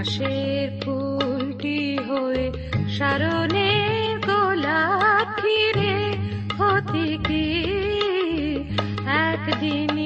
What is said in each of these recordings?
ঘাসের ফুলটি হয়ে সারণে গোলাপ ফিরে হতে কি একদিনই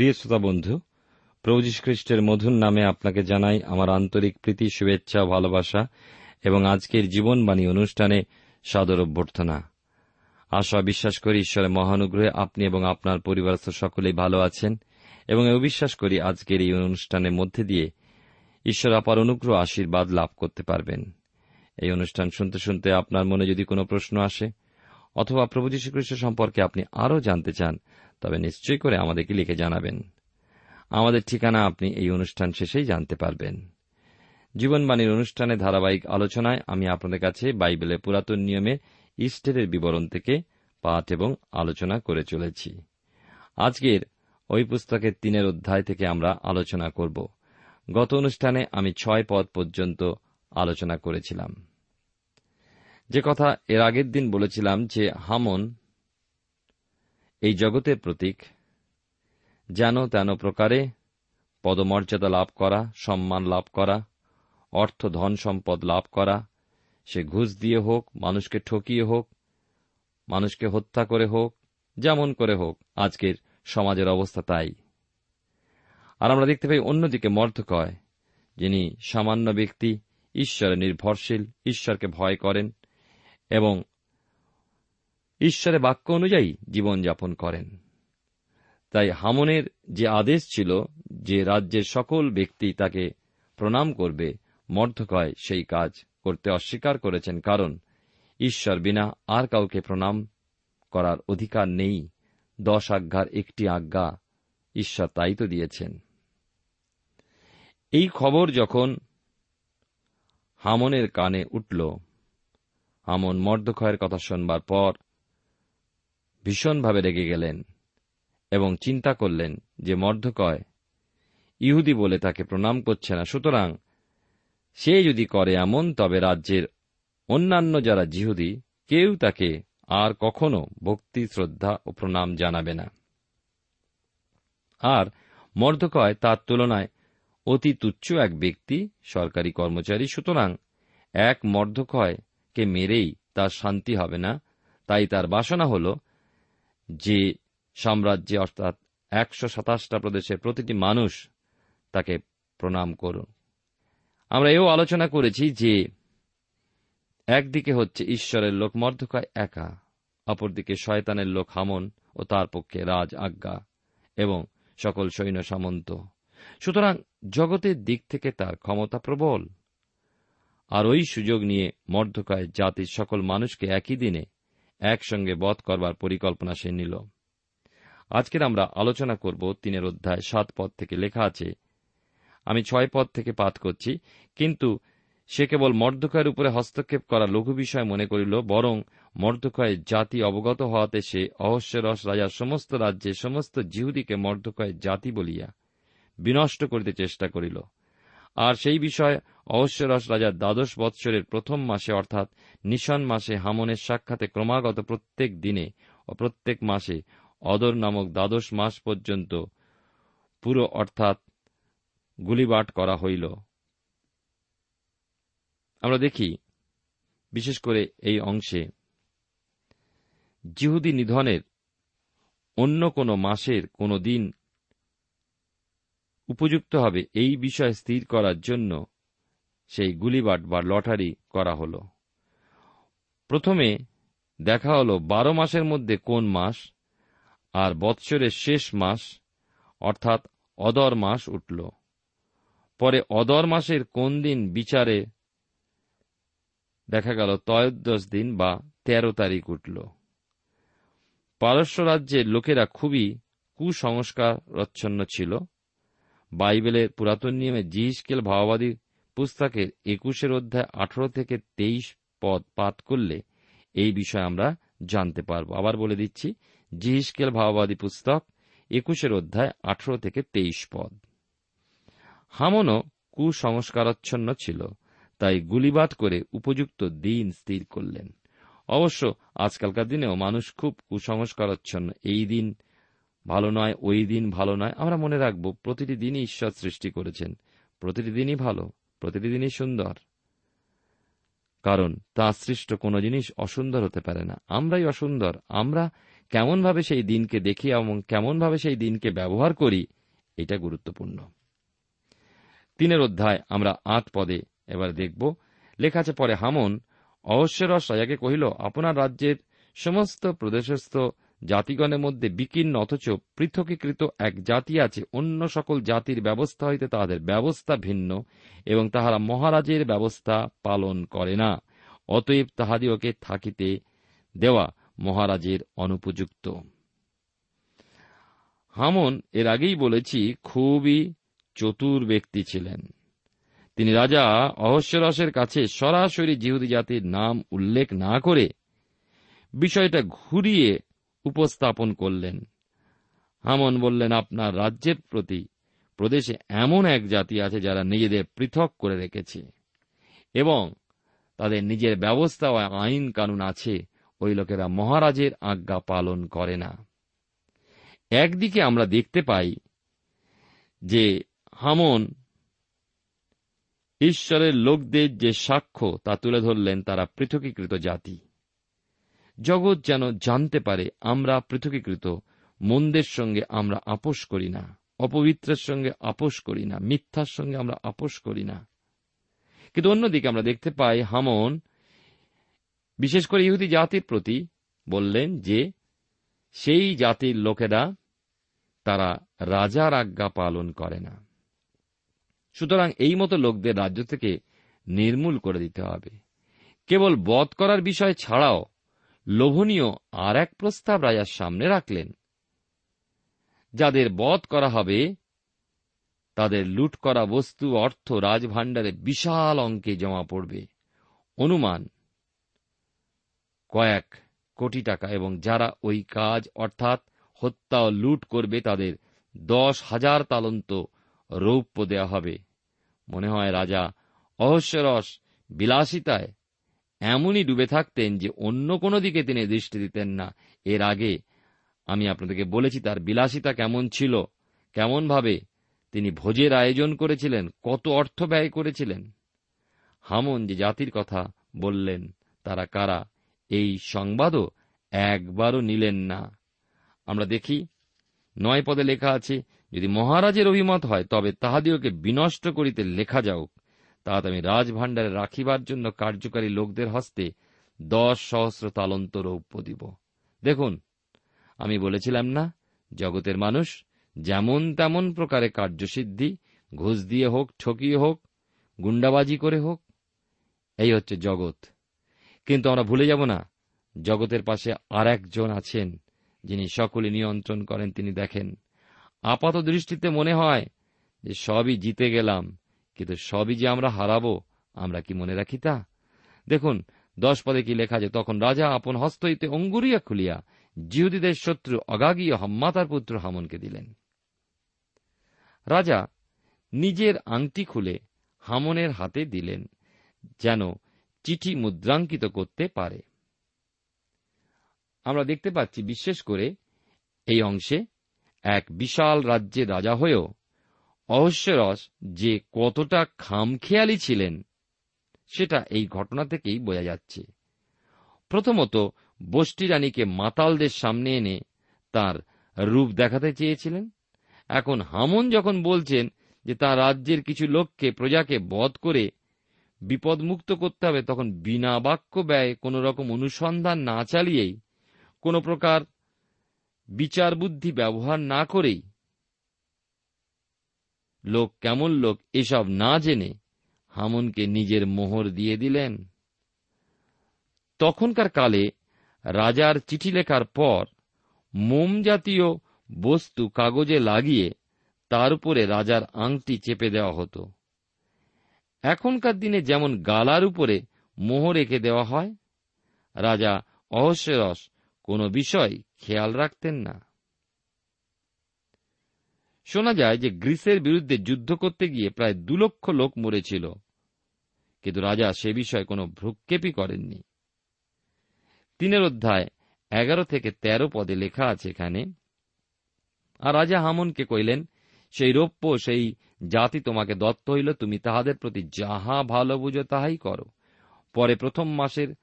প্রিয় শ্রোতা বন্ধু, প্রভু খ্রিস্টের মধুর নামে আপনাকে জানাই আমার আন্তরিক প্রীতি, শুভেচ্ছা, ভালোবাসা এবং আজকের জীবনবাণী অনুষ্ঠানে সাদর অভ্যর্থনা। আশা বিশ্বাস করি ঈশ্বরের মহানুগ্রহে আপনি এবং আপনার পরিবারস্থ সকলেই ভালো আছেন এবং এও বিশ্বাস করি আজকের এই অনুষ্ঠানের মধ্যে দিয়ে ঈশ্বর আপার অনুগ্রহ, আশীর্বাদ লাভ করতে পারবেন। এই অনুষ্ঠান শুনতে শুনতে আপনার মনে যদি কোনো প্রশ্ন আসে অথবা প্রভু যীশুখ্রিস্ট সম্পর্কে আপনি আরও জানতে চান তবে নিশ্চয়ই করে আমাদেরকে লিখে জানাবেন। আমাদের ঠিকানা আপনি এই অনুষ্ঠান শেষেই জানতে পারবেন। জীবনবাণীর অনুষ্ঠানে ধারাবাহিক আলোচনায় আমি আপনাদের কাছে বাইবেলের পুরাতন নিয়মে ইস্টারের বিবরণ থেকে পাঠ এবং আলোচনা করে চলেছি। আজকের ওই পুস্তকের তিনের অধ্যায় থেকে আমরা আলোচনা করব। গত অনুষ্ঠানে আমি ছয় পদ পর্যন্ত আলোচনা করেছিলাম। যে কথা এর আগের দিন বলেছিলাম যে হামন এই জগতের প্রতীক। যেন তেন প্রকারে পদমর্যাদা লাভ করা, সম্মান লাভ করা, অর্থ ধন সম্পদ লাভ করা, সে ঘুষ দিয়ে হোক, মানুষকে ঠকিয়ে হোক, মানুষকে হত্যা করে হোক, যেমন করে হোক, আজকের সমাজের অবস্থা তাই। আর আমরা দেখতে পাই অন্যদিকে মর্ধকয়, যিনি সামান্য ব্যক্তি, ঈশ্বরে নির্ভরশীল, ঈশ্বরকে ভয় করেন এবং ঈশ্বরের বাক্য অনুযায়ী জীবনযাপন করেন। তাই হামনের যে আদেশ ছিল যে রাজ্যের সকল ব্যক্তি তাকে প্রণাম করবে মর্ধকয় সেই কাজ করতে অস্বীকার করেছেন কারণ ঈশ্বর বিনা আর কাউকে প্রণাম করার অধিকার নেই। দশ আজ্ঞার একটি আজ্ঞা ঈশ্বর তাই তো দিয়েছেন। এই খবর যখন হামনের কানে উঠল, হামন মর্দক্ষয়ের কথা শোনবার পর ভীষণভাবে রেগে গেলেন এবং চিন্তা করলেন যে মর্ধকয়, ইহুদি বলে তাকে প্রণাম করছে না। সুতরাং সে যদি করে এমন, তবে রাজ্যের অন্যান্য যারা জিহুদি, কেউ তাকে আর কখনো ভক্তি, শ্রদ্ধা ও প্রণাম জানাবে না। আর মর্ধকয় তার তুলনায় অতি তুচ্ছ এক ব্যক্তি, সরকারি কর্মচারী। সুতরাং এক মর্ধকয়কে মেরেই তার শান্তি হবে না। তাই তার বাসনা হল যে সাম্রাজ্যে, অর্থাৎ একশো সাতাশটা প্রদেশের প্রতিটি মানুষ তাকে প্রণাম করুন। আমরা এও আলোচনা করেছি যে একদিকে হচ্ছে ঈশ্বরের লোক মর্ধকায় একা, অপরদিকে শয়তানের লোক হামন ও তার পক্ষে রাজ আজ্ঞা এবং সকল সৈন্য সামন্ত। সুতরাং জগতের দিক থেকে তার ক্ষমতা প্রবল। আর ওই সুযোগ নিয়ে মর্ধকায় জাতির সকল মানুষকে একই দিনে একসঙ্গে বধ করবার পরিকল্পনা সে নিল। আজকের আমরা আলোচনা করব তিনের অধ্যায় সাত পদ থেকে লেখা আছে, আমি ছয় পদ থেকে পাঠ করছি, কিন্তু সে কেবল মর্দকয়ের উপরে হস্তক্ষেপ করা লঘু বিষয় মনে করিল, বরং মর্দকয়ের জাতি অবগত হওয়াতে সে অহস্যরস রাজার সমস্ত রাজ্যে সমস্ত জিহুদিকে মর্দকয়ের জাতি বলিয়া বিনষ্ট করিতে চেষ্টা করিল। আর সেই বিষয়ে অহস্যরস রাজার দ্বাদশ বৎসরের প্রথম মাসে অর্থাৎ নিশন মাসে হামনের সাক্ষাতে ক্রমাগত প্রত্যেক দিনে ও প্রত্যেক মাসে অদর নামক দ্বাদশ মাস পর্যন্ত পুরো অর্থাৎ গুলিবাট করা হইল। আমরা দেখি, বিশেষ করে এই অংশে, জিহুদি নিধনের অন্য কোন মাসের কোন দিন উপযুক্ত হবে এই বিষয় স্থির করার জন্য সেই গুলিবাট বা লটারি করা হল। প্রথমে দেখা হল বারো মাসের মধ্যে কোন মাস আর বৎসরের শেষ মাস, অর্থাৎ অদর মাস উঠল। পরে অদর মাসের কোন দিন বিচারে দেখা গেল তয়োদশ দিন বা তেরো তারিখ উঠল। পারস্য রাজ্যের লোকেরা খুবই কুসংস্কারচ্ছন্ন ছিল। বাইবেলের পুরাতন নিয়মে জিহিসকেল ভাওবাদী পুস্তকের একুশের অধ্যায় আঠারো থেকে তেইশ পদ পাঠ করলে এই বিষয়ে আমরা জানতে পারব। আবার বলে দিচ্ছি, জিহিসকেল ভাওবাদী পুস্তক, একুশের অধ্যায় আঠারো থেকে তেইশ পদ। হামনও কুসংস্কারাচ্ছন্ন ছিল, তাই গুলিবাদ করে উপযুক্ত দিন স্থির করলেন। অবশ্য আজকালকার দিনেও মানুষ খুব কুসংস্কারাচ্ছন্ন, এই দিন ভালো নয়, ওই দিন ভালো নয়। আমরা মনে রাখব, প্রতিটি দিনই ঈশ্বর সৃষ্টি করেছেন, প্রতিটি দিনই ভালো। প্রতিটি দিনই সুন্দর। কারণ তাঁর সৃষ্ট কোনো জিনিস অসুন্দর হতে পারে না। আমরাই অসুন্দর। আমরা কেমনভাবে সেই দিনকে দেখি এবং কেমনভাবে সেই দিনকে ব্যবহার করি, এটা গুরুত্বপূর্ণ। তিনের অধ্যায় আমরা আট পদে এবার দেখব। লেখা আছে, পরে হামন, অহস্যরস রাজাকে কহিল, আপনার রাজ্যের সমস্ত প্রদেশস্থ জাতিগণের মধ্যে বিকীর্ণ অথচ পৃথকীকৃত এক জাতি আছে। অন্য সকল জাতির ব্যবস্থা হইতে তাহাদের ব্যবস্থা ভিন্ন এবং তাহারা মহারাজের ব্যবস্থা পালন করে না। অতএব তাহাদিওকে থাকিতে দেওয়া মহারাজের অনুপযুক্ত। হামন এর আগেই বলেছি, খুবই চতুর ব্যক্তি ছিলেন। তিনি রাজা অহস্যরসের কাছে সরাসরি জিহুদি জাতির নাম উল্লেখ না করে বিষয়টা ঘুরিয়ে উপস্থাপন করলেন। হামন বললেন, আপনার রাজ্যের প্রতি প্রদেশে এমন এক জাতি আছে যারা নিজেদের পৃথক করে রেখেছে এবং তাদের নিজের ব্যবস্থা ও আইন কানুন আছে, ওই লোকেরা মহারাজের আজ্ঞা পালন করে না। একদিকে আমরা দেখতে পাই যে হামন ঈশ্বরের লোকদের যে সাক্ষ্য তা তুলে ধরলেন, তারা পৃথকীকৃত জাতি। জগৎ যেন জানতে পারে আমরা পৃথকীকৃত, মন্দের সঙ্গে আমরা আপোষ করি না, অপবিত্রের সঙ্গে আপোষ করি না, মিথ্যার সঙ্গে আমরা আপোষ করি না। কিন্তু অন্যদিকে আমরা দেখতে পাই হামন, বিশেষ করে ইহুদি জাতির প্রতি, বললেন যে সেই জাতির লোকেরা তারা রাজার আজ্ঞা পালন করে না। সুতরাং এই মতো লোকদের রাজ্য থেকে নির্মূল করে দিতে হবে। কেবল বধ করার বিষয় ছাড়াও লোভনীয় আর এক প্রস্তাব রাজার সামনে রাখলেন। যাদের বধ করা হবে, তাদের লুট করা বস্তু, অর্থ, রাজভাণ্ডারে বিশাল অঙ্কে জমা পড়বে। অনুমান, কয়েক কোটি টাকা এবং যারা ওই কাজ, অর্থাৎ হত্যা ও লুট করবে, তাদের দশ হাজার তালন্ত রৌপ্য দেওয়া হবে। মনে হয় রাজা অহস্যরস বিলাসিতায় এমনই ডুবে থাকতেন যে অন্য কোনো দিকে তিনি দৃষ্টি দিতেন না। এর আগে আমি আপনাদেরকে বলেছি তার বিলাসিতা কেমন ছিল, কেমনভাবে তিনি ভোজের আয়োজন করেছিলেন, কত অর্থ ব্যয় করেছিলেন। হামন যে জাতির কথা বললেন, তারা কারা? এই সংবাদও একবারও নিলেন না। আমরা দেখি, নয় পদে লেখা আছে, যদি মহারাজের অভিমত হয়, তবে তাহাদিওকে বিনষ্ট করিতে লেখা যাওক তাহাতে আমি রাজভাণ্ডারে রাখিবার জন্য কার্যকারী লোকদের হস্তে দশ সহস্র তালন্ত রৌপ্য দিব। দেখুন, আমি বলেছিলাম না, জগতের মানুষ যেমন তেমন প্রকারে কার্যসিদ্ধি, ঘুষ দিয়ে হোক, ঠকিয়ে হোক, গুন্ডাবাজি করে হোক, এই হচ্ছে জগৎ। কিন্তু আমরা ভুলে যাব না, জগতের পাশে আর একজন আছেন, যিনি সকলে নিয়ন্ত্রণ করেন, তিনি দেখেন। আপাত দৃষ্টিতে মনে হয় যে সবই জিতে গেলাম কিন্তু সবই যে আমরা হারাবো, আমরা কি মনে রাখি তা? দেখুন, দশ পদে কি লেখা যে, তখন রাজা আপন হস্ত হইতে অঙ্গুরিয়া খুলিয়া জিহুদীদের শত্রু অগাগীয় হাম্মাতার পুত্র হামনকে দিলেন। রাজা নিজের আংটি খুলে হামনের হাতে দিলেন, যেন চিঠি মুদ্রাঙ্কিত করতে পারে। আমরা দেখতে পাচ্ছি, বিশেষ করে এই অংশে এক বিশাল রাজ্যের রাজা হয়েও অহস্যরস যে কতটা খামখেয়ালি ছিলেন, সেটা এই ঘটনা থেকেই বোঝা যাচ্ছে। প্রথমত, বষ্টি রানীকে মাতালদের সামনে এনে তার রূপ দেখাতে চেয়েছিলেন। এখন হামন যখন বলছেন যে তার রাজ্যের কিছু লোককে প্রজাকে বধ করে বিপদমুক্ত করতে হবে, তখন বিনা বাক্য ব্যয় কোন রকম অনুসন্ধান না চালিয়েই কোন প্রকার বিচার বুদ্ধি ব্যবহার না করেই লোক কেমন লোক এসব না জেনে হামনকে নিজের মোহর দিয়ে দিলেন। তখনকার কালে রাজার চিঠি লেখার পর মোম জাতীয় বস্তু কাগজে লাগিয়ে তার উপরে রাজার আংটি চেপে দেওয়া হতো। এখনকার দিনে যেমন গালার উপরে মোহর এঁকে দেওয়া হয়, রাজা অহস্যরস কোনো বিষয় খেয়াল রাখতেন না। শোনা যায় যে গ্রিসের বিরুদ্ধে যুদ্ধ করতে গিয়ে প্রায় দু লক্ষ লোক মরেছিল। কিন্তু রাজা সে বিষয়ে কোনো ভ্রুক্ষেপই করেননি। তিনের অধ্যায় এগারো থেকে তেরো পদে লেখা আছে এখানে, আর রাজা হামনকে কইলেন, সেই রৌপ্য, সেই জাতি তোমাকে দত্ত হইল, তুমি তাহাদের প্রতি যাহা ভালো বুঝো তাহাই করো। পরে প্রথম মাসের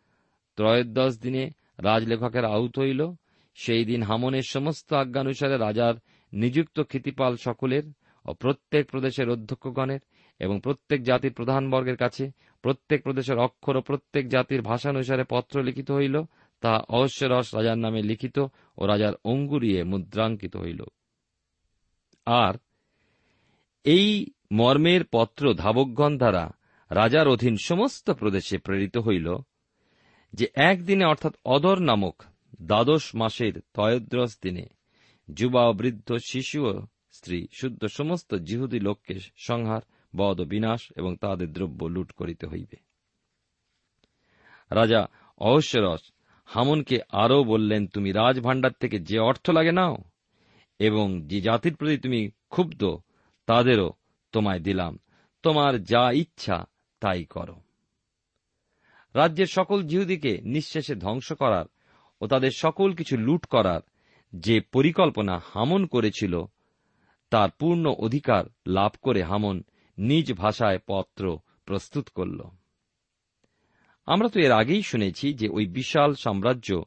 ত্রয়োদশ দিনে রাজলেখকের আহুত হইল। সেই দিন হামনের সমস্ত আজ্ঞানুসারে রাজার নিযুক্ত ক্ষিতিপাল সকলের ও প্রত্যেক প্রদেশের অধ্যক্ষগণের এবং প্রত্যেক জাতির প্রধানবর্গের কাছে, প্রত্যেক প্রদেশের অক্ষর ও প্রত্যেক জাতির ভাষানুসারে পত্র লিখিত হইল তা অহস্যরস রাজার নামে লিখিত ও রাজার অঙ্গুরিয়ে মুদ্রাঙ্কিত হইল। আর এই মর্মের পত্র ধাবকগণ দ্বারা রাজার অধীন সমস্ত প্রদেশে প্রেরিত হইল, যে একদিনে অর্থাৎ অদর নামক দ্বাদশ মাসের তয়োদ্রস দিনে যুবা ও বৃদ্ধ, শিশু ও স্ত্রী, শুদ্ধ সমস্ত জিহুদি লোককে সংহার বদ বিনাশ এবং তাদের দ্রব্য লুট করিতে হইবে। রাজা অহস্যরস, হামনকে আরও বললেন, তুমি রাজভাণ্ডার থেকে যে অর্থ লাগে নাও, এবং যে জাতির প্রতি তুমি ক্ষুব্ধ, তাদেরও তোমায় দিলাম। তোমার যা ইচ্ছা, তাই করো। রাজ্যের সকল জিহুদিকে নিঃশেষে ধ্বংস করার ও তাদের সকল কিছু লুট করার যে পরিকল্পনা হামন করেছিল, তার পূর্ণ অধিকার লাভ করে হামন নিজ ভাষায় পত্র প্রস্তুত করল। আমরা তো এর আগেই শুনেছি যে ওই বিশাল সাম্রাজ্য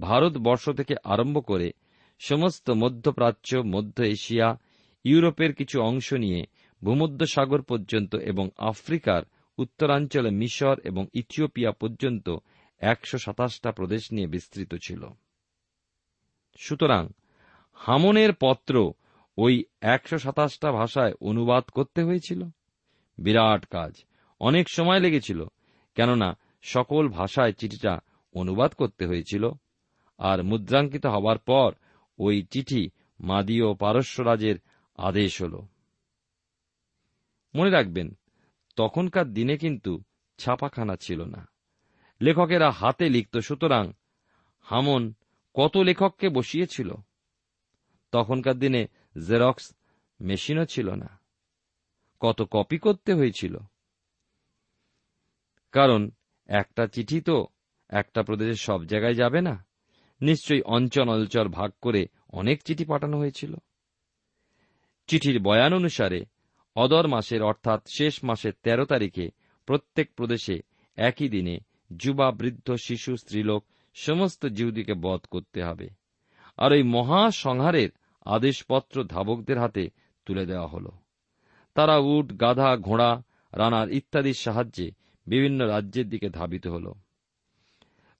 ভারতবর্ষ থেকে আরম্ভ করে সমস্ত মধ্যপ্রাচ্য, মধ্য এশিয়া, ইউরোপের কিছু অংশ নিয়ে ভূমধ্যসাগর পর্যন্ত এবং আফ্রিকার উত্তরাঞ্চলে মিশর এবং ইথিওপিয়া পর্যন্ত একশো সাতাশটা প্রদেশ নিয়ে বিস্তৃত ছিল। সুতরাং হামনের পত্র ওই একশো সাতাশটা ভাষায় অনুবাদ করতে হয়েছিল। বিরাট কাজ। অনেক সময় লেগেছিল, কেননা সকল ভাষায় চিঠিটা অনুবাদ করতে হয়েছিল, আর মুদ্রাঙ্কিত হবার পর ওই চিঠি মাদি ও পারস্য রাজের আদেশ হল। মনে রাখবেন, তখনকার দিনে কিন্তু ছাপাখানা ছিল না। লেখকেরা হাতে লিখত, সুতরাং হামন কত লেখককে বসিয়েছিল? তখনকার দিনে জেরক্স মেশিনও ছিল না। কত কপি করতে হয়েছিল? কারণ একটা চিঠি তো একটা প্রদেশের সব জায়গায় যাবে না। নিশ্চয়ই অঞ্চল অঞ্চল ভাগ করে অনেক চিঠি পাঠানো হয়েছিল। চিঠির বয়ান অনুসারে অদর মাসের অর্থাৎ শেষ মাসের তেরো তারিখে প্রত্যেক প্রদেশে একই দিনে যুবা, বৃদ্ধ, শিশু, স্ত্রীলোক সমস্ত জিহুদিকে বধ করতে হবে। আর ওই মহাসংহারের আদেশপত্র ধাবকদের হাতে তুলে দেওয়া হল। তারা উট, গাধা, ঘোড়া, রানার ইত্যাদির সাহায্যে বিভিন্ন রাজ্যের দিকে ধাবিত হল।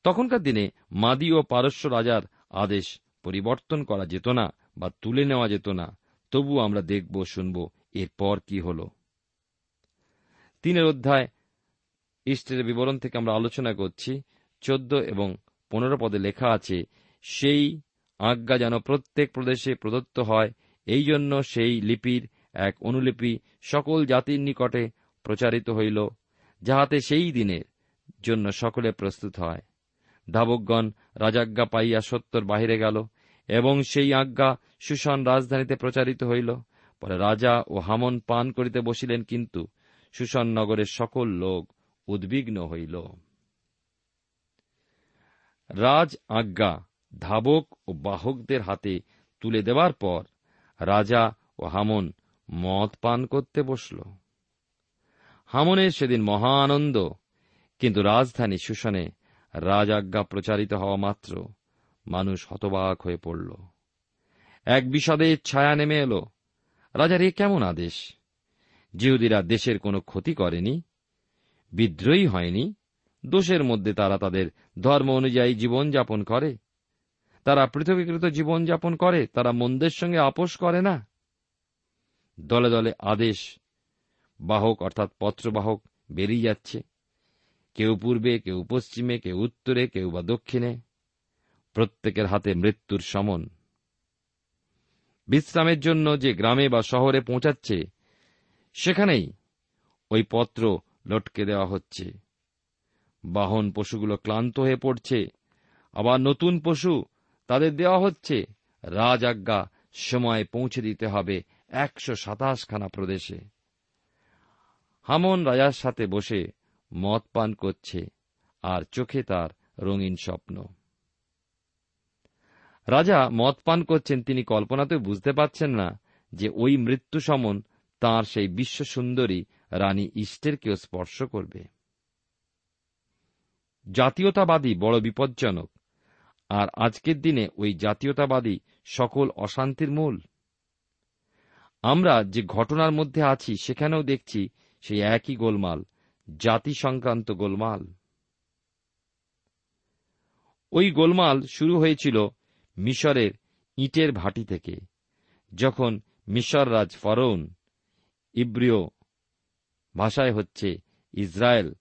তখনকার দিনে মাদি ও পারস্য রাজার আদেশ পরিবর্তন করা যেত না বা তুলে নেওয়া যেত না। তবু আমরা দেখব, শুনব এরপর কি হল। তিনের অধ্যায় ইষ্টের বিবরণ থেকে আমরা আলোচনা করছি। চোদ্দ এবং পনেরো পদে লেখা আছে, সেই আজ্ঞা যেন প্রত্যেক প্রদেশে প্রদত্ত হয়, এই জন্য সেই লিপির এক অনুলিপি সকল জাতির নিকটে প্রচারিত হইল, যাহাতে সেই দিনের জন্য সকলে প্রস্তুত হয়। ধাবকগণ রাজাজ্ঞা পাইয়া সত্তর বাহিরে গেল, এবং সেই আজ্ঞা সুশান রাজধানীতে প্রচারিত হইল। পরে রাজা ও হামন পান করিতে বসিলেন, কিন্তু সুশান নগরের সকল লোক উদ্বিগ্ন হইল। রাজ আজ্ঞা ধাবক ও বাহকদের হাতে তুলে দেওয়ার পর রাজা ও হামন মদ পান করতে বসল। হামনের সেদিন মহা আনন্দ, কিন্তু রাজধানী সুশনে রাজ আজ্ঞা প্রচারিত হওয়া মাত্র মানুষ হতবাক হয়ে পড়ল। এক বিষাদের ছায়া নেমে এলো। রাজার এ কেমন আদেশ? জিহুদিরা দেশের কোনো ক্ষতি করেনি? বিদ্রোহী হয়নি? দোষের মধ্যে তারা তাদের ধর্ম অনুযায়ী জীবনযাপন করে। তারা পৃথকীকৃত জীবনযাপন করে, তারা মন্দের সঙ্গে আপোষ করে না। দলে দলে আদেশ বাহক অর্থাৎ পত্রবাহক বেরিয়ে যাচ্ছে। কেউ পূর্বে, কেউ পশ্চিমে, কেউ উত্তরে, কেউ বা দক্ষিণে। প্রত্যেকের হাতে মৃত্যুর সমন। বিশ্রামের জন্য যে গ্রামে বা শহরে পৌঁছাচ্ছে, সেখানেই ওই পত্র লটকে দেওয়া হচ্ছে। বাহন পশুগুলো ক্লান্ত হয়ে পড়ছে। আবার নতুন পশু, তাদের দেওয়া হচ্ছে। রাজ আজ্ঞা সময় পৌঁছে দিতে হবে একশো সাতাশখানা প্রদেশে। হামন রাজার সাথে বসে মদ পান করছে আর চোখে তার রঙিন স্বপ্ন। রাজা মদ পান করছেন তিনি কল্পনাতেও বুঝতে পারছেন না যে ওই মৃত্যু সমন তাঁর সেই বিশ্ব সুন্দরী রানী ইষ্টেরকেও স্পর্শ করবে। জাতীয়তাবাদী বড় বিপজ্জনক। আর আজকের দিনে ওই জাতীয়তাবাদী সকল অশান্তির মূল। আমরা যে ঘটনার মধ্যে আছি, সেখানেও দেখছি সেই একই গোলমাল জাতি সংক্রান্ত গোলমাল। ওই গোলমাল শুরু হয়েছিল মিশরের ইটের ভাটি থেকে, যখন মিশর রাজ ফরৌন ইব্রিয় ভাষায় হচ্ছে ইসরায়েল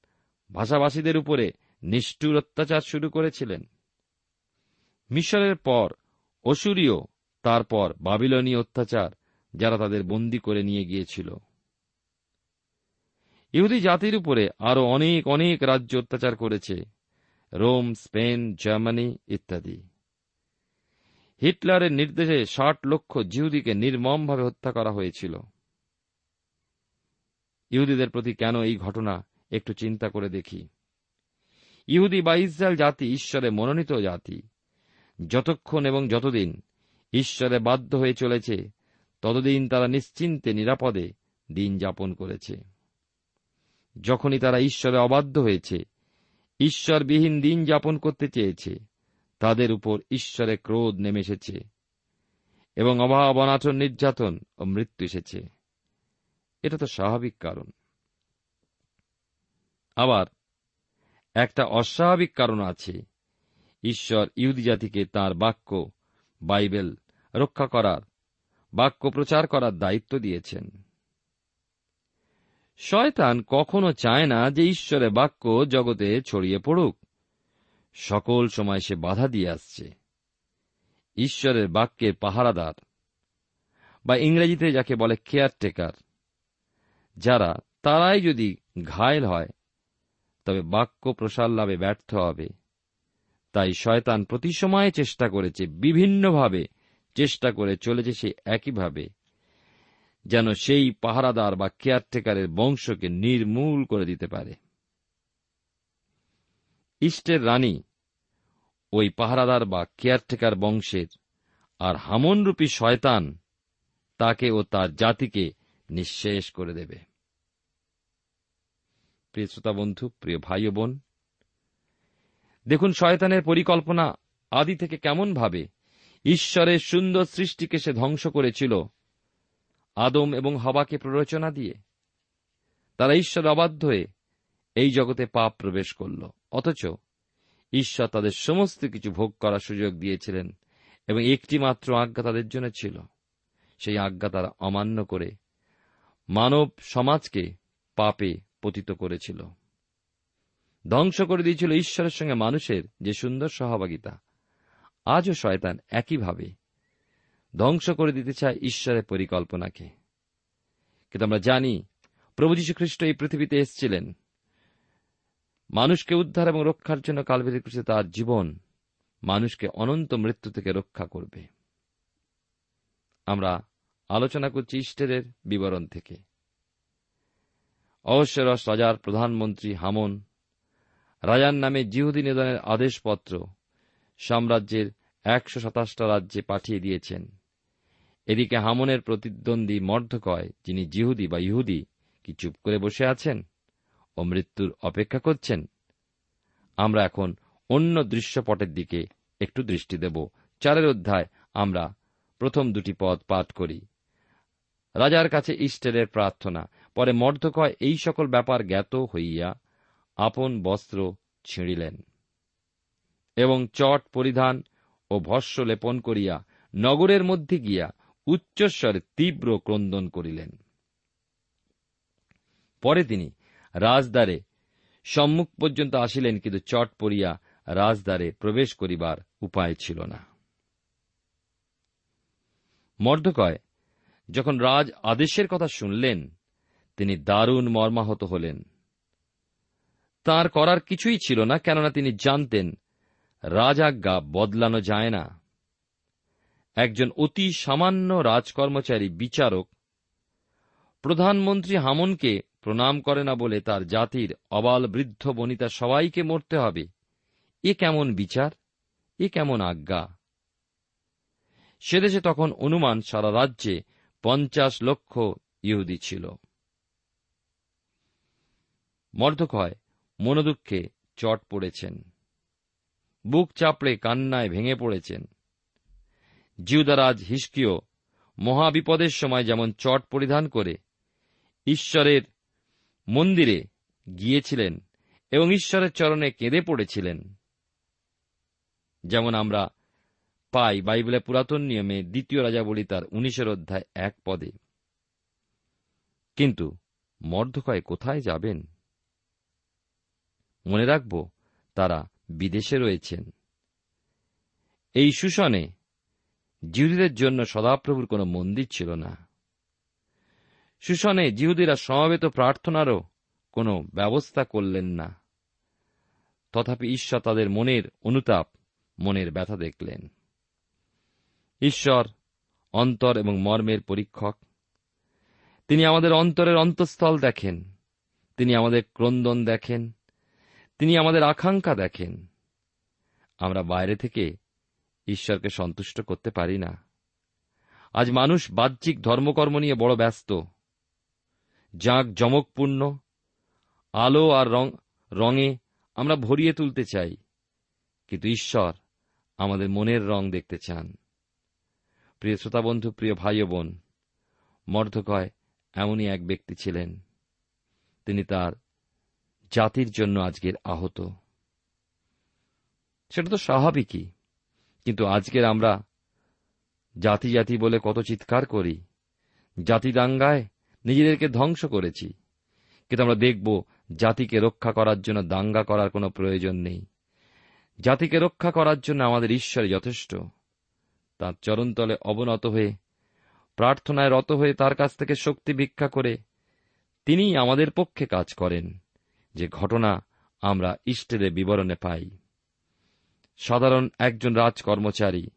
ভাষাভাষীদের উপরে নিষ্ঠুর অত্যাচার শুরু করেছিলেন। মিশরের পর অসুরীয়, তারপর বাবিলনীয় অত্যাচার যারা তাদের বন্দী করে নিয়ে গিয়েছিল। ইহুদি জাতির উপরে আরও অনেক অনেক রাজ্য অত্যাচার করেছে, রোম, স্পেন, জার্মানি ইত্যাদি। হিটলারের নির্দেশে ষাট লক্ষ জিহুদিকে নির্মমভাবে হত্যা করা হয়েছিল। ইহুদিদের প্রতি কেন এই ঘটনা একটু চিন্তা করে দেখি। ইহুদি বা ইসরায়েল জাতি ঈশ্বরে মনোনীত জাতি। যতক্ষণ এবং যতদিন ঈশ্বরে বাধ্য হয়ে চলেছে, ততদিন তারা নিশ্চিন্তে, নিরাপদে দিন যাপন করেছে। যখনই তারা ঈশ্বরে অবাধ্য হয়েছে, ঈশ্বরবিহীন দিন যাপন করতে চেয়েছে, তাদের উপর ঈশ্বরে ক্রোধ নেমে এসেছে এবং অভাব অনাচন নির্যাতন ও মৃত্যু এসেছে। এটা তো স্বাভাবিক কারণ। আবার একটা অস্বাভাবিক কারণ আছে। ঈশ্বর ইহুদি জাতিকে তাঁর বাক্য, বাইবেল, রক্ষা করার, বাক্য প্রচার করার দায়িত্ব দিয়েছেন। শয়তান কখনো চায় না যে ঈশ্বরের বাক্য জগতে ছড়িয়ে পড়ুক। সকল সময় সে বাধা দিয়ে আসছে। ঈশ্বরের বাক্যের পাহারাদার, বা ইংরেজিতে যাকে বলে কেয়ারটেকার, যারা তারাই যদি ঘায়েল হয় তবে বাক্য প্রসার লাভে ব্যর্থ হবে। তাই শয়তান প্রতি সময়ে চেষ্টা করেছে, বিভিন্নভাবে চেষ্টা করে চলেছে সে একইভাবে, যেন সেই পাহারাদার বা কেয়ারটেকারের বংশকে নির্মূল করে দিতে পারে। ইষ্টের রানী ওই পাহারাদার বা কেয়ারটেকার বংশের আর হামনরূপী শয়তান তাকে ও তার জাতিকে নিঃশেষ করে দেবে। প্রিয় শ্রোতা বন্ধু, প্রিয় ভাই বোন, দেখুন শয়তানের পরিকল্পনা আদি থেকে কেমন ভাবে ঈশ্বরের সুন্দর সৃষ্টিকে সে ধ্বংস করেছিল, আদম এবং হবাকে প্ররোচনা দিয়ে। তারা ঈশ্বর অবাধ্য হয়ে এই জগতে পাপ প্রবেশ করল, অথচ ঈশ্বর তাদের সমস্ত কিছু ভোগ করার সুযোগ দিয়েছিলেন এবং একটি মাত্র আজ্ঞা তাদের জন্য ছিল। সেই আজ্ঞা তারা অমান্য করে মানব সমাজকে পাপে পতিত করেছিল। ধ্বংস করে দিয়েছিল ঈশ্বরের সঙ্গে মানুষের যে সুন্দর সহভাগিতা। আজও শয়তান একইভাবে ধ্বংস করে দিতে চায় ঈশ্বরের পরিকল্পনাকে। কিন্তু আমরা জানি, প্রভু যীশু খ্রিস্ট এই পৃথিবীতে এসেছিলেন। মানুষকে উদ্ধার এবং রক্ষার জন্য কালবেরি করেছে তার জীবন মানুষকে অনন্ত মৃত্যু থেকে রক্ষা করবে। আমরা আলোচনা করছি ইস্টের বিবরণ থেকে। অবশ্যরস রাজার প্রধানমন্ত্রী হামন। রাজার নামে জিহুদি নিধনের আদেশপত্র সাম্রাজ্যের একশো সাতাশটা রাজ্যে পাঠিয়ে দিয়েছেন। এদিকে হামনের প্রতিদ্বন্দ্বী মর্ধকয় যিনি জিহুদি বা ইহুদি। কি চুপ করে বসে আছেন ও মৃত্যুর অপেক্ষা করছেন? আমরা এখন অন্য দৃশ্যপটের দিকে একটু দৃষ্টি দেব। চারের অধ্যায় আমরা প্রথম দুটি পদ পাঠ করি। রাজার কাছে ইস্টেরের প্রার্থনা পরে মর্ধকয় এই সকল ব্যাপার জ্ঞাত হইয়া আপন বস্ত্র ছিঁড়িলেন এবং চট পরিধান ও ভস্য লেপন করিয়া নগরের মধ্যে গিয়া উচ্চস্বরে তীব্র ক্রন্দন করিলেন। পরে তিনি রাজদ্বারে সম্মুখ পর্যন্ত আসিলেন, কিন্তু চট পড়িয়া রাজদ্বারে প্রবেশ করিবার উপায় ছিল না। মর্দকয় যখন রাজ আদেশের কথা শুনলেন তিনি দারুণ মর্মাহত হলেন। তার করার কিছুই ছিল না, কেননা তিনি জানতেন রাজাজ্ঞা বদলানো যায় না। একজন অতি সামান্য রাজকর্মচারী বিচারক, প্রধানমন্ত্রী হামনকে প্রণাম করে না বলে তার জাতির অবাল বৃদ্ধ বনিতা সবাইকে মরতে হবে। এ কেমন বিচার? এ কেমন আজ্ঞা? সেদেশে তখন অনুমান সারা রাজ্যে পঞ্চাশ লক্ষ ইহুদি ছিল। মর্ধকয় মনোদুঃখে চট পড়েছেন। বুক চাপড়ে কান্নায় ভেঙে পড়েছেন। জিউদারাজ হিসকিও মহাবিপদের সময় যেমন চট পরিধান করে, ঈশ্বরের মন্দিরে গিয়েছিলেন এবং ঈশ্বরের চরণে কেঁদে পড়েছিলেন। যেমন আমরা পাই বাইবেলে পুরাতন নিয়মে দ্বিতীয় রাজা বলি তার উনিশের অধ্যায় এক পদে। কিন্তু মর্ধকয় কোথায় যাবেন? মনে রাখব, তারা বিদেশে রয়েছেন। এই শোষণে জিহুদীদের জন্য সদাপ্রভুর কোনো মন্দির ছিল না। সুশনে জিহুদীরা সমাবেত প্রার্থনারও কোনো ব্যবস্থা করলেন না। তথাপি ঈশ্বর তাদের মনের অনুতাপ, মনের ব্যথা দেখলেন। ঈশ্বর অন্তর এবং মর্মের পরীক্ষক। তিনি আমাদের অন্তরের অন্তঃস্থল দেখেন। তিনি আমাদের ক্রন্দন দেখেন। তিনি আমাদের আকাঙ্ক্ষা দেখেন। আমরা বাইরে থেকে ঈশ্বরকে সন্তুষ্ট করতে পারি না। আজ মানুষ বাহ্যিক ধর্মকর্ম নিয়ে বড় ব্যস্ত। যাক জমকপূর্ণ, আলো আর রং, রঙে আমরা ভরিয়ে তুলতে চাই। কিন্তু ঈশ্বর আমাদের মনের রং দেখতে চান। প্রিয় শ্রোতা বন্ধু প্রিয় ভাই বোন, মর্ধকয় এমনই এক ব্যক্তি ছিলেন। তিনি তার জাতির জন্য আজকের আহত। সেটা তো স্বাভাবিকই। কিন্তু আজকের আমরা জাতি জাতি বলে কত চিৎকার করি। জাতি দাঙ্গায় নিজেদেরকে ধ্বংস করেছি। কিন্তু আমরা দেখব জাতিকে রক্ষা করার জন্য দাঙ্গা করার কোনো প্রয়োজন নেই। জাতিকে রক্ষা করার জন্য আমাদের ঈশ্বরে যথেষ্ট। তার চরণতলে অবনত হয়ে, প্রার্থনায় রত হয়ে তার কাছ থেকে শক্তি ভিক্ষা করে তিনি আমাদের পক্ষে কাজ করেন। যে ঘটনা আমরা ইস্টের বিবরণে পাই। সাধারণ একজন রাজকর্মচারী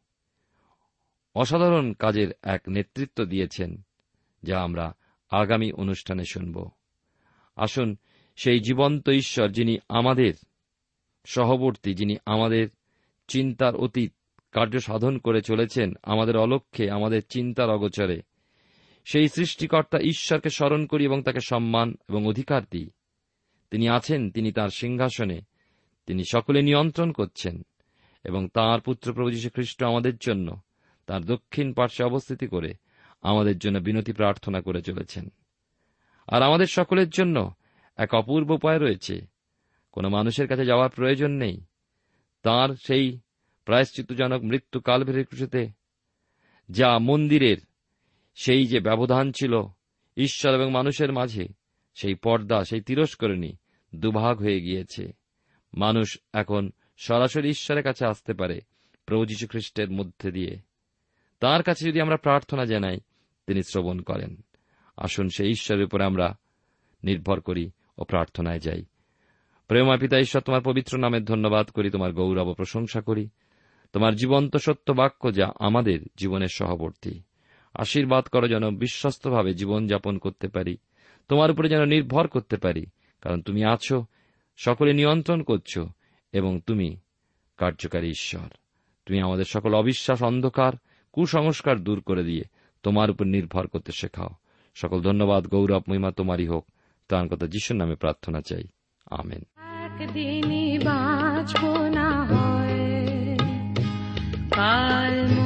অসাধারণ কাজের এক নেতৃত্ব দিয়েছেন, যা আমরা আগামী অনুষ্ঠানে শুনব। আসুন, সেই জীবন্ত ঈশ্বর যিনি আমাদের, সহবর্তী যিনি আমাদের চিন্তার অতীত কার্য সাধন করে চলেছেন, আমাদের অলক্ষ্যে, আমাদের চিন্তার অগোচরে, সেই সৃষ্টিকর্তা ঈশ্বরকে স্মরণ করি এবং তাকে সম্মান এবং অধিকার দিই। তিনি আছেন, তিনি তার সিংহাসনে, তিনি সকলে নিয়ন্ত্রণ করছেন, এবং তাঁর পুত্র প্রভু খ্রিস্ট আমাদের জন্য, তার দক্ষিণ পার্শ্বে অবস্থিতি করে আমাদের জন্য বিনতি প্রার্থনা করে চলেছেন। আর আমাদের সকলের জন্য এক অপূর্ব উপায় রয়েছে। কোনো মানুষের কাছে যাওয়ার প্রয়োজন নেই। তার সেই প্রায়শ্চিত্তজনক মৃত্যু কালভের ক্রুশিতে যা মন্দিরের সেই যে ব্যবধান ছিল, ঈশ্বর এবং মানুষের মাঝে সেই পর্দা, সেই তিরস্করণী দুভাগ হয়ে গিয়েছে। মানুষ এখন সরাসরি ঈশ্বরের কাছে আসতে পারে প্রভু খ্রিস্টের মধ্যে দিয়ে। তার কাছে যদি আমরা প্রার্থনা জানাই, তিনি শ্রবণ করেন। আসুন সেই ঈশ্বরের উপরে আমরা নির্ভর করি ও প্রার্থনায় যাই। প্রেমা পিতা, ঈশ্বর, তোমার পবিত্র নামের ধন্যবাদ করি, তোমার গৌরব প্রশংসা করি। তোমার জীবন্ত সত্য বাক্য যা আমাদের জীবনের সহবর্তী। আশীর্বাদ করো যেন বিশ্বস্তভাবে জীবনযাপন করতে পারি। তোমার উপরে যেন নির্ভর করতে পারি। কারণ তুমি আছো, সকলে নিয়ন্ত্রণ করছ, এবং তুমি কার্যকারী ঈশ্বর। তুমি আমাদের সকল অবিশ্বাস, অন্ধকার, কুসংস্কার দূর করে দিয়ে তোমার উপর নির্ভর করতে শেখাও। সকল ধন্যবাদ, গৌরব, মহিমা তোমারই হোক। তার কথা যিশুর নামে প্রার্থনা চাই। আমেন। একদিনই বাঁচব না হয়। কাল